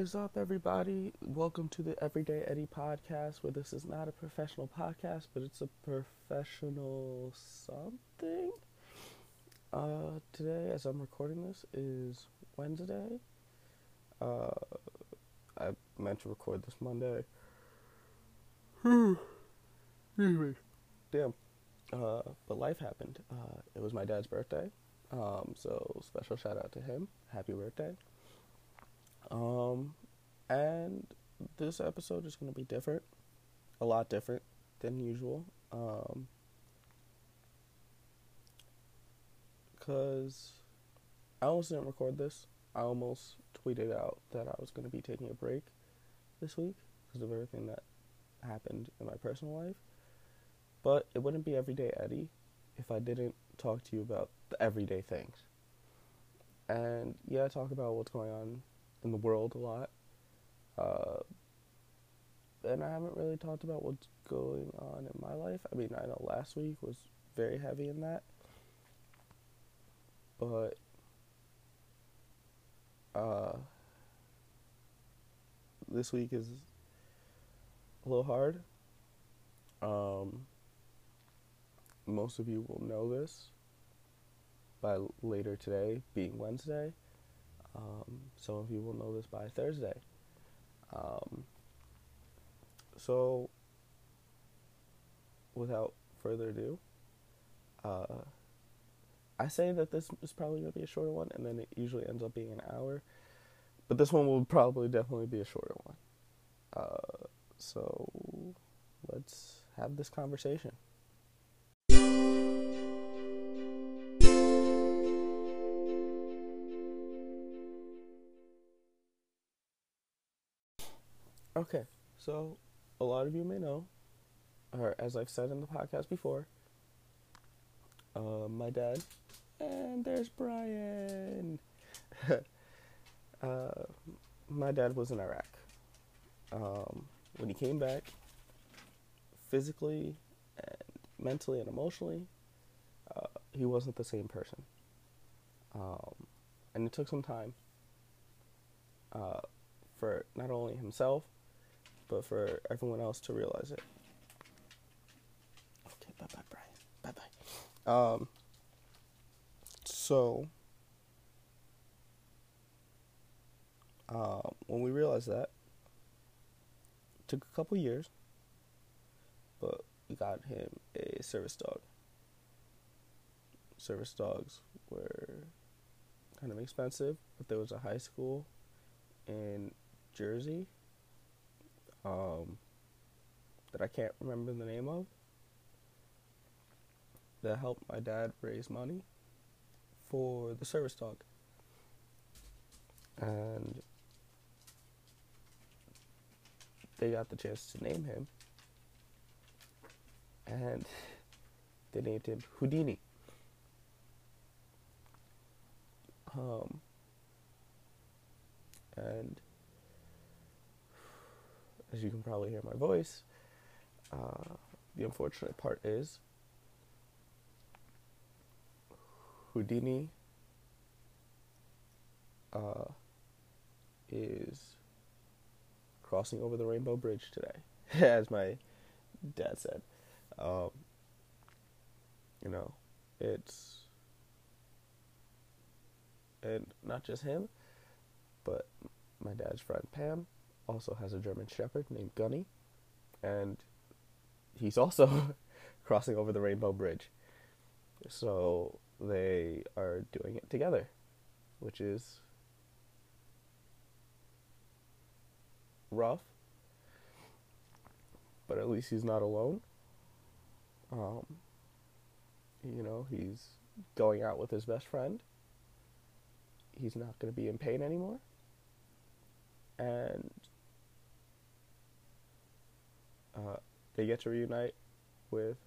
is up, everybody? Welcome to the Everyday Eddie podcast, where this is not a professional podcast, but it's a professional something. Uh, today, as I'm recording this, is Wednesday. Uh, I meant to record this Monday. Damn. Uh, but life happened. Uh, it was my dad's birthday. Um, so special shout out to him. Happy birthday. Um, and this episode is going to be different, a lot different than usual. Um, because I almost didn't record this. I almost tweeted out that I was going to be taking a break this week because of everything that happened in my personal life. But it wouldn't be everyday Eddie if I didn't talk to you about the everyday things. And yeah, talk about what's going on in the world a lot. Uh, and I haven't really talked about what's going on in my life. I mean, I know last week was very heavy in that. But uh, this week is a little hard. Um, most of you will know this by later today, being Wednesday. Um, some of you will know this by Thursday. Um, so, without further ado, uh, I say that this is probably going to be a shorter one, and then it usually ends up being an hour. But this one will probably definitely be a shorter one. Uh, so, let's have this conversation. Okay, so a lot of you may know, or as I've said in the podcast before, uh, my dad, and there's Brian. uh, my dad was in Iraq. Um, when he came back, physically and mentally and emotionally, uh, he wasn't the same person. Um, and it took some time uh, for not only himself, but for everyone else to realize it. Okay, bye bye, Brian. Bye bye. Um, so, uh, when we realized that, took a couple years, but we got him a service dog. Service dogs were kind of expensive, but there was a high school in Jersey um, that I can't remember the name of that helped my dad raise money for the service dog. And they got the chance to name him. And they named him Houdini. Um, and as you can probably hear my voice, uh, the unfortunate part is Houdini uh, is crossing over the Rainbow Bridge today, as my dad said. Um, you know, it's and not just him, but my dad's friend Pam also has a German Shepherd named Gunny, and he's also crossing over the Rainbow Bridge. So they are doing it together, which is rough, but at least he's not alone. Um, you know, he's going out with his best friend. He's not going to be in pain anymore. And uh, they get to reunite with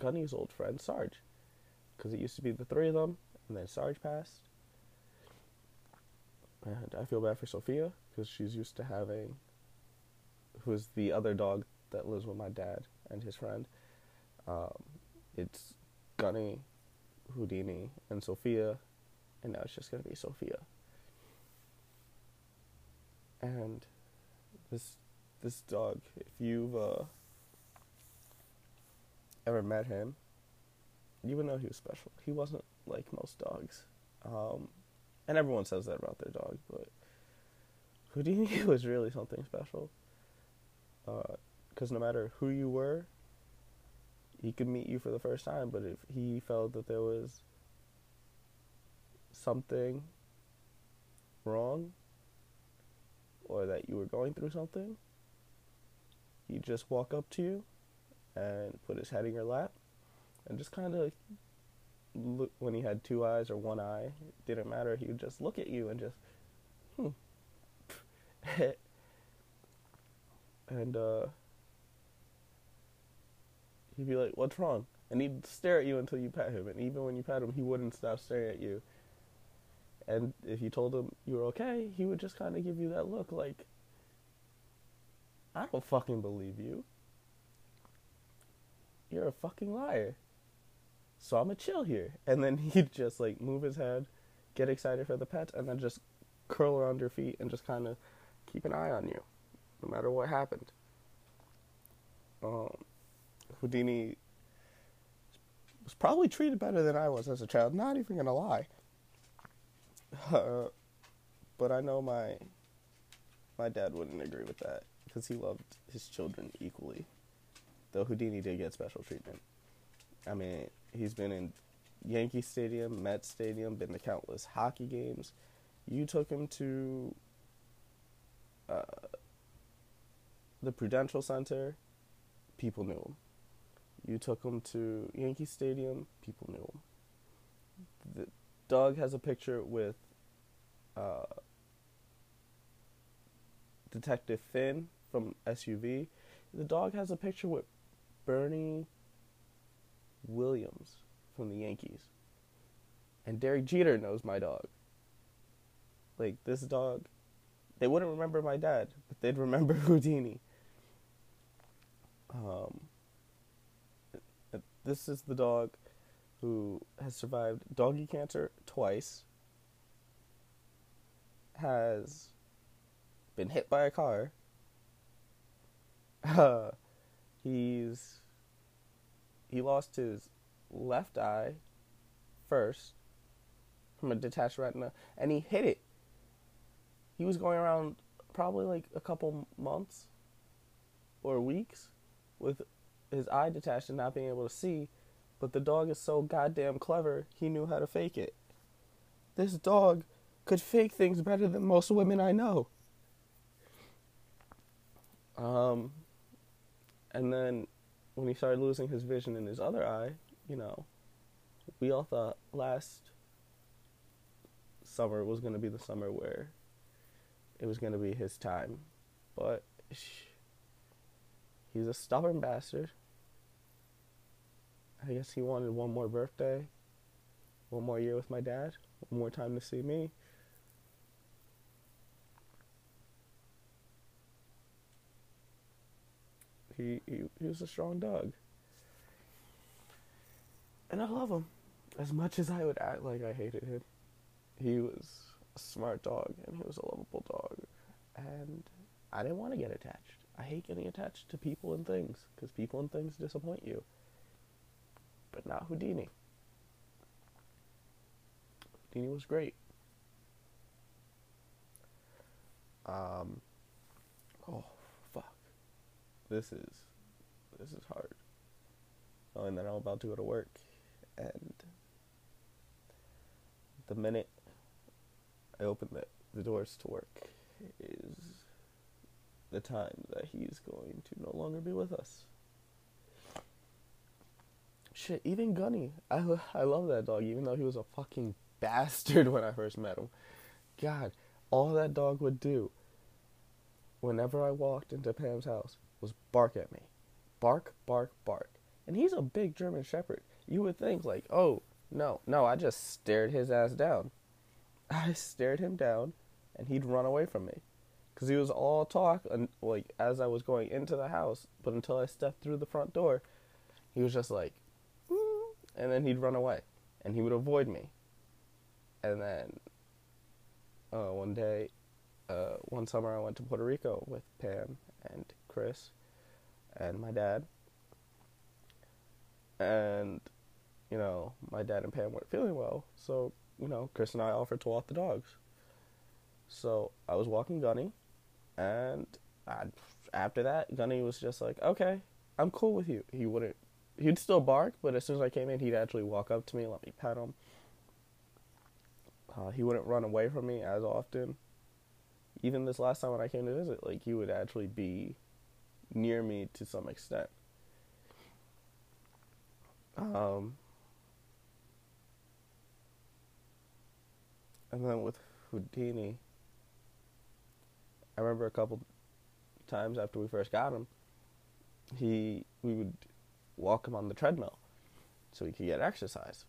Gunny's old friend Sarge, because it used to be the three of them, and then Sarge passed. And I feel bad for Sophia because she's used to having, who's the other dog that lives with my dad and his friend. Um, it's Gunny, Houdini, and Sophia, and now it's just gonna be Sophia. And this this dog, if you've uh, ever met him, you would know he was special. He wasn't like most dogs. Um, and everyone says that about their dog, but Houdini was really something special. Because uh, no matter who you were, he could meet you for the first time, but if he felt that there was something wrong or that you were going through something, he'd just walk up to you and put his head in your lap and just kind of look when he had two eyes or one eye, it didn't matter. He would just look at you and just, hmm. and uh, he'd be like, "What's wrong?" And he'd stare at you until you pet him. And even when you pet him, he wouldn't stop staring at you. And if you told him you were okay, he would just kind of give you that look like, "I don't fucking believe you. You're a fucking liar." so I'm gonna chill here. And then he'd just like move his head, get excited for the pet, and then just curl around your feet and just kind of keep an eye on you, no matter what happened. Um, Houdini was probably treated better than I was as a child. Not even gonna lie. Uh, but I know my my dad wouldn't agree with that because he loved his children equally. Though Houdini did get special treatment. I mean, he's been in Yankee Stadium, Met Stadium, been to countless hockey games. You took him to uh, the Prudential Center, people knew him. You took him to Yankee Stadium, people knew him. The, Doug has a picture with uh, Detective Finn from SVU. The dog has a picture with Bernie Williams from the Yankees. And Derek Jeter knows my dog. Like this dog, they wouldn't remember my dad, but they'd remember Houdini. Um, this is the dog who has survived doggy cancer twice, has been hit by a car. Uh, he's he lost his left eye first from a detached retina, and he hit it. He was going around probably like a couple months or weeks with his eye detached and not being able to see, but the dog is so goddamn clever, he knew how to fake it. This dog could fake things better than most women I know. Um, and then when he started losing his vision in his other eye, you know, we all thought last summer was going to be the summer where it was going to be his time. But he's a stubborn bastard. I guess he wanted one more birthday, one more year with my dad, one more time to see me. He, he he was a strong dog. And I love him. As much as I would act like I hated him, he was a smart dog and he was a lovable dog. And I didn't want to get attached. I hate getting attached to people and things because people and things disappoint you. But not Houdini. Houdini was great. Um, this is this is hard. Knowing that I'm about to go to work and the minute I open the, the doors to work is the time that he's going to no longer be with us. Shit, even Gunny. I, I love that dog, even though he was a fucking bastard when I first met him. God, all that dog would do whenever I walked into Pam's house was bark at me. Bark, bark, bark. And he's a big German Shepherd. You would think, like, oh, no, no, I just stared his ass down. I stared him down, and he'd run away from me. Because he was all talk, and, like, as I was going into the house, but until I stepped through the front door, he was just like, mm, and then he'd run away. And he would avoid me. And then, uh, one day, uh, one summer I went to Puerto Rico with Pam and Chris and my dad. And, you know, my dad and Pam weren't feeling well, so, you know, Chris and I offered to walk the dogs. So I was walking Gunny, and I, after that, Gunny was just like, okay, I'm cool with you. He wouldn't, he'd still bark, but as soon as I came in, he'd actually walk up to me, let me pet him. Uh, he wouldn't run away from me as often. Even this last time when I came to visit, like he would actually be near me to some extent. Um, and then with Houdini, I remember a couple times after we first got him, he we would walk him on the treadmill so he could get exercise.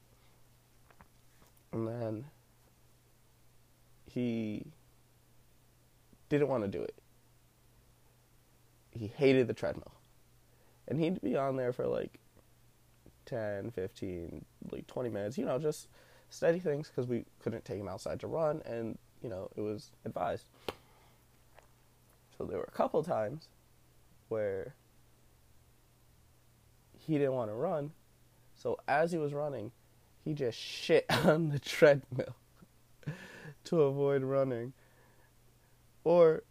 And then he didn't want to do it. He hated the treadmill. And he'd be on there for like 10, 15, like 20 minutes, you know, just steady things because we couldn't take him outside to run and, you know, it was advised. So there were a couple times where he didn't want to run. So as he was running, he just shit on the treadmill to avoid running. Or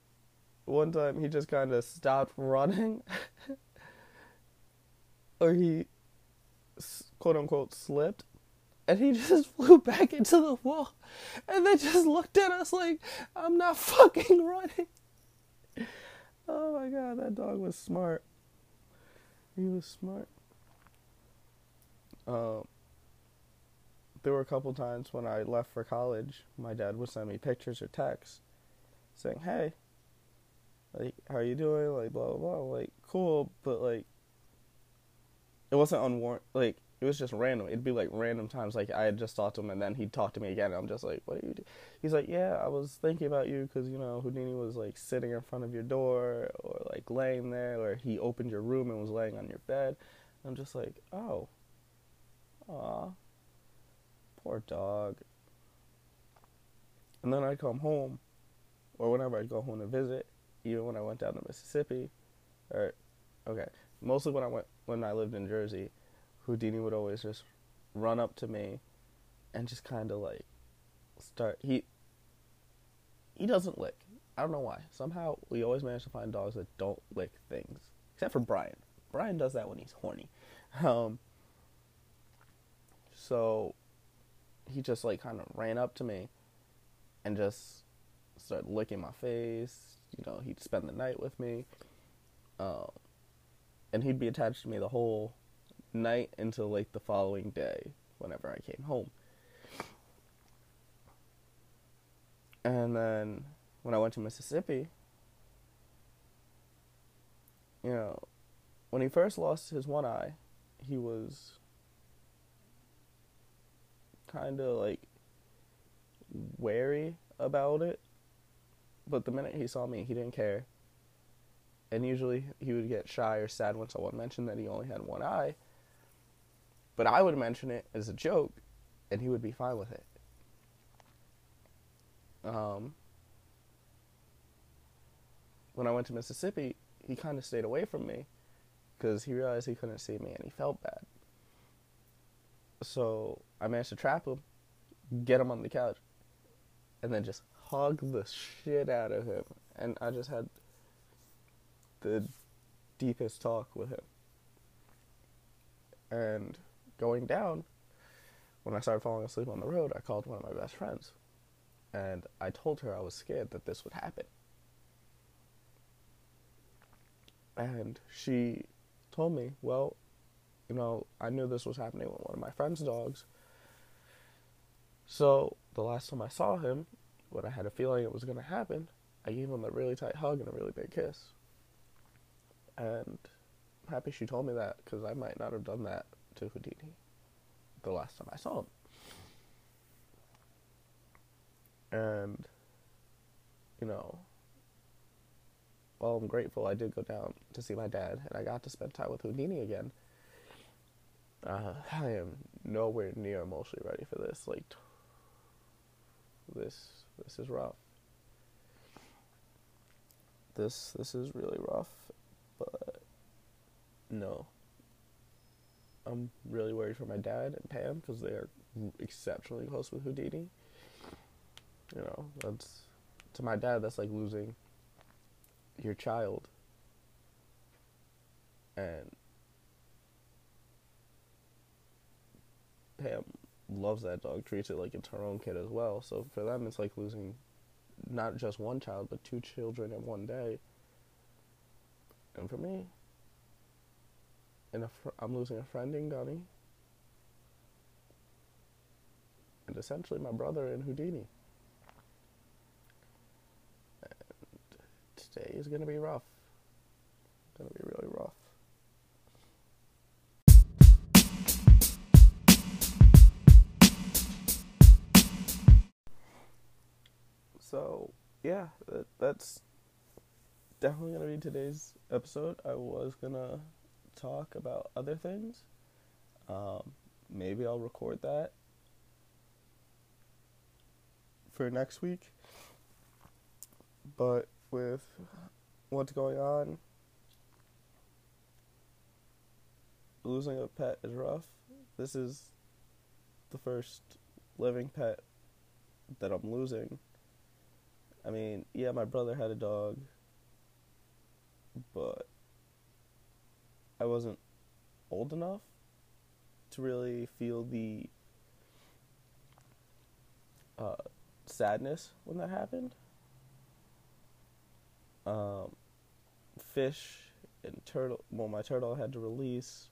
one time he just kind of stopped running. or he quote unquote slipped and he just flew back into the wall and then just looked at us like I'm not fucking running. Oh my god, that dog was smart. He was smart. Um, there were a couple times when I left for college, my dad would send me pictures or texts saying, "Hey, like, how you doing?" Like, blah blah blah. Like, cool, but like, it wasn't unwarranted. Like, it was just random. It'd be like random times. Like, I had just talked to him, and then he'd talk to me again. And I'm just like, "What are you?" Do? He's like, "Yeah, I was thinking about you because you know Houdini was like sitting in front of your door, or like laying there, or he opened your room and was laying on your bed." I'm just like, "Oh, aw." Poor dog. And then I'd come home, or whenever I'd go home to visit, even when I went down to Mississippi, or okay, mostly when I went when I lived in Jersey, Houdini would always just run up to me, and just kind of like start. He he doesn't lick. I don't know why. Somehow we always manage to find dogs that don't lick things, except for Brian. Brian does that when he's horny. Um, so he just like kind of ran up to me and just started licking my face. You know, he'd spend the night with me. Um, and he'd be attached to me the whole night until like the following day whenever I came home. And then when I went to Mississippi, you know, when he first lost his one eye, he was kind of like wary about it. But the minute he saw me, he didn't care. And usually he would get shy or sad when someone mentioned that he only had one eye. But I would mention it as a joke, and he would be fine with it. Um, when I went to Mississippi, he kind of stayed away from me because he realized he couldn't see me and he felt bad. So I managed to trap him, get him on the couch, and then just hug the shit out of him. And I just had the deepest talk with him. And going down, when I started falling asleep on the road, I called one of my best friends. And I told her I was scared that this would happen. And she told me, well, you know, I knew this was happening with one of my friend's dogs. So the last time I saw him, when I had a feeling it was going to happen, I gave him a really tight hug and a really big kiss. And I'm happy she told me that because I might not have done that to Houdini the last time I saw him. And, you know, while I'm grateful I did go down to see my dad and I got to spend time with Houdini again, uh, I am nowhere near emotionally ready for this. Like, this this is rough. this this is really rough, but no. I'm really worried for my dad and Pam because they are exceptionally close with Houdini. You know, that's to my dad that's like losing your child. And Pam loves that dog, treats it like it's her own kid as well. So for them, it's like losing not just one child, but two children in one day. And for me, and fr- I'm losing a friend in Gunny, and essentially my brother in Houdini. And today is gonna be rough. That, that's definitely gonna be today's episode. I was gonna talk about other things. Um, maybe I'll record that for next week. But with what's going on, losing a pet is rough. This is the first living pet that I'm losing. I mean, yeah, my brother had a dog, but I wasn't old enough to really feel the uh, sadness when that happened. Um, fish and turtle. Well, my turtle had to release.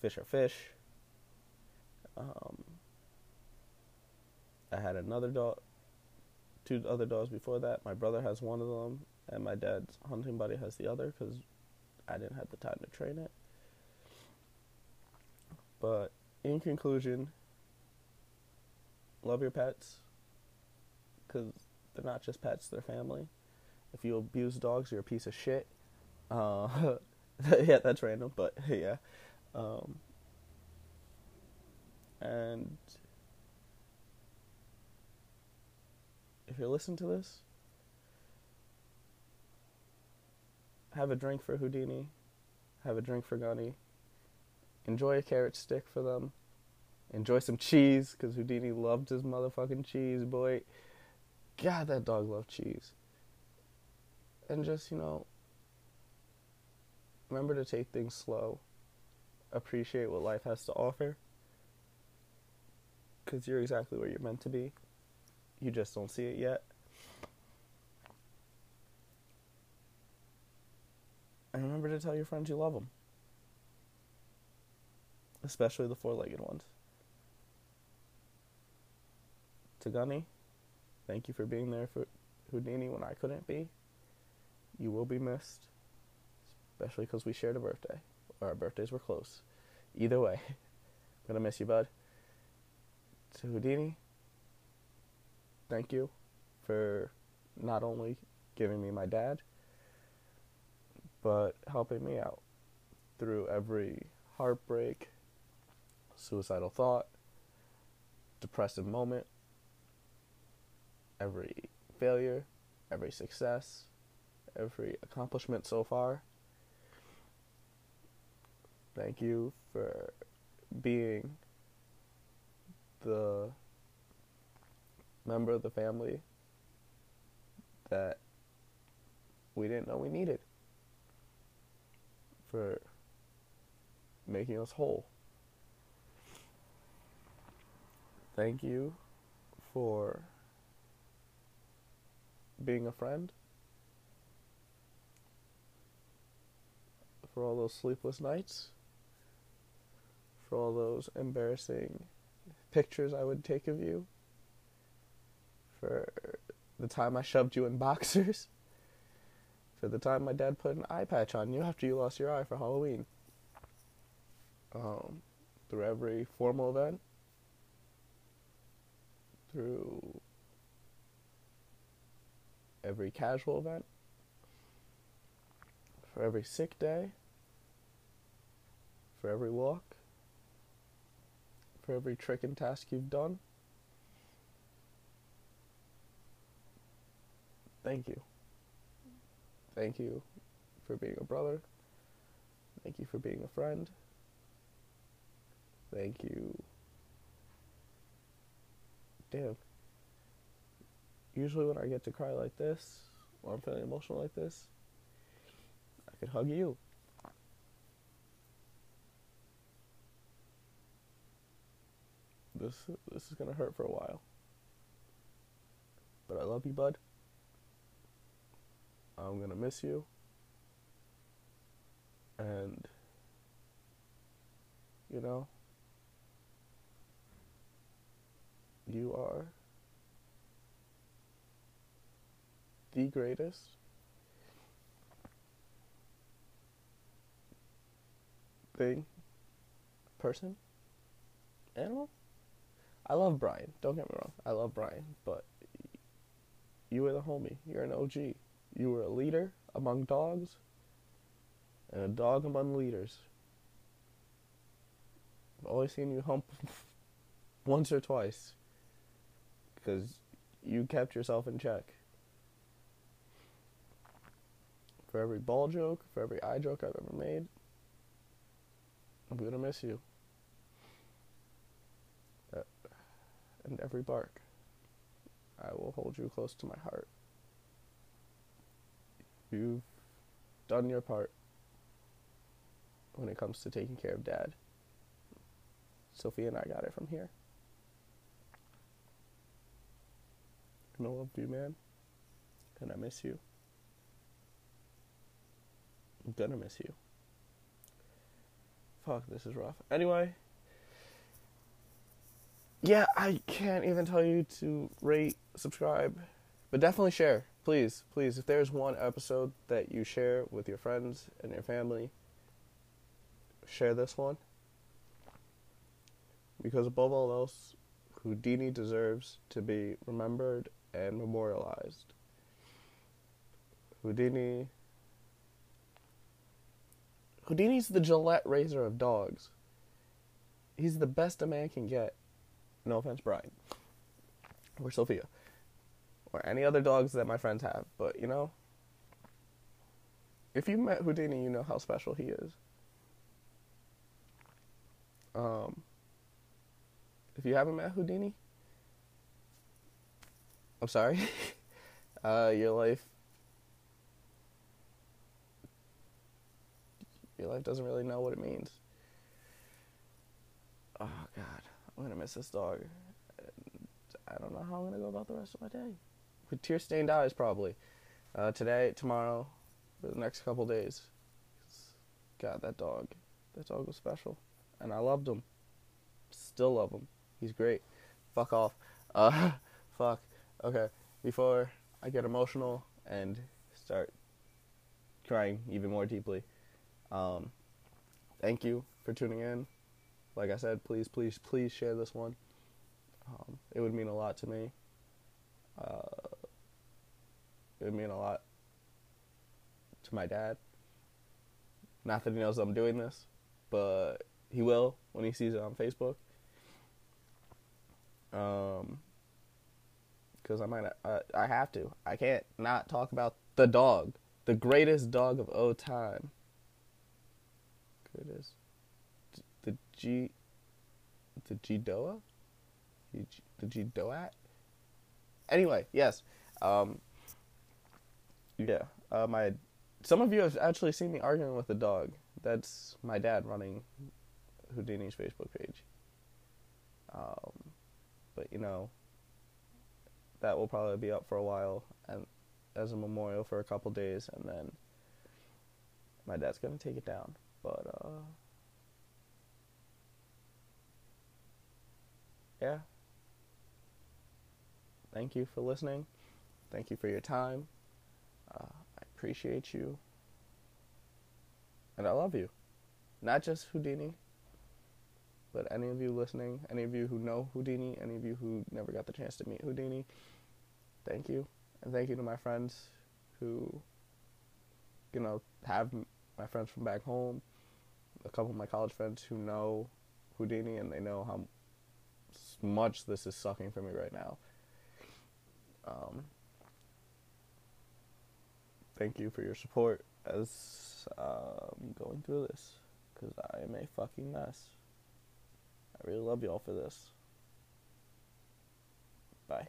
Fish are fish. Um, I had another dog, two other dogs before that. My brother has one of them, and my dad's hunting buddy has the other because I didn't have the time to train it. But in conclusion, love your pets because they're not just pets, they're family. If you abuse dogs, you're a piece of shit. Uh, yeah, that's random, but yeah. Um, and if you're listening to this, have a drink for Houdini, have a drink for Gunny, enjoy a carrot stick for them, enjoy some cheese because Houdini loved his motherfucking cheese, boy. God, that dog loved cheese. And just, you know, remember to take things slow, appreciate what life has to offer because you're exactly where you're meant to be. You just don't see it yet. And remember to tell your friends you love them, especially the four legged ones. To Gunny, thank you for being there for Houdini when I couldn't be. You will be missed, especially because we shared a birthday, or our birthdays were close. Either way, I'm gonna miss you, bud. To Houdini, thank you for not only giving me my dad, but helping me out through every heartbreak, suicidal thought, depressive moment, every failure, every success, every accomplishment so far. Thank you for being the member of the family that we didn't know we needed for making us whole. Thank you for being a friend, for all those sleepless nights, for all those embarrassing pictures I would take of you, for the time I shoved you in boxers, for the time my dad put an eye patch on you after you lost your eye for Halloween. Um, through every formal event, through every casual event, for every sick day, for every walk, for every trick and task you've done. Thank you. Thank you for being a brother. Thank you for being a friend. Thank you. Damn. Usually, when I get to cry like this, or I'm feeling emotional like this, I could hug you. This this is gonna hurt for a while. But I love you, bud. I'm gonna miss you. And you know, you are the greatest thing, person, animal. I love Brian. Don't get me wrong. I love Brian, but you were the homie. You're an OG. You were a leader among dogs and a dog among leaders. I've always seen you hump once or twice because you kept yourself in check. For every ball joke, for every eye joke I've ever made, I'm gonna miss you. Uh, and every bark, I will hold you close to my heart. You've done your part when it comes to taking care of dad. Sophia and I got it from here. And I love you, man. And I miss you. I'm gonna miss you. Fuck, this is rough. Anyway. Yeah, I can't even tell you to rate, subscribe, but definitely share. Please, please, if there's one episode that you share with your friends and your family, share this one. Because above all else, Houdini deserves to be remembered and memorialized. Houdini. Houdini's the Gillette razor of dogs. He's the best a man can get. No offense, Brian. Or Sophia. Or any other dogs that my friends have. But, you know, if you met Houdini, you know how special he is. Um, if you haven't met Houdini, I'm sorry. uh, your life, your life doesn't really know what it means. Oh God, I'm gonna miss this dog. I don't know how I'm gonna go about the rest of my day. With tear stained eyes, probably. Uh, today, tomorrow, for the next couple days. God, that dog, that dog was special, and I loved him. Still love him. He's great. Fuck off. Uh, fuck. Okay, before I get emotional and start crying even more deeply, um, thank you for tuning in. Like I said, please, please, please share this one. Um, it would mean a lot to me. Uh, it would mean a lot to my dad. Not that he knows I'm doing this, but he will when he sees it on Facebook. Um, because I might uh, I have to. I can't not talk about the dog, the greatest dog of all time. Greatest, the G, the Gdoa, the Gdoat. Anyway, yes, um, yeah. Uh, my some of you have actually seen me arguing with a dog. That's my dad running Houdini's Facebook page. Um, but you know, that will probably be up for a while and as a memorial for a couple days and then my dad's gonna take it down but uh yeah thank you for listening thank you for your time appreciate you and i love you not just houdini but any of you listening, any of you who know Houdini, any of you who never got the chance to meet Houdini, thank you. And thank you to my friends who, you know, have my friends from back home, a couple of my college friends who know Houdini and they know how much this is sucking for me right now. Um, thank you for your support as I'm um, going through this because I am a fucking mess. I really love y'all for this. Bye.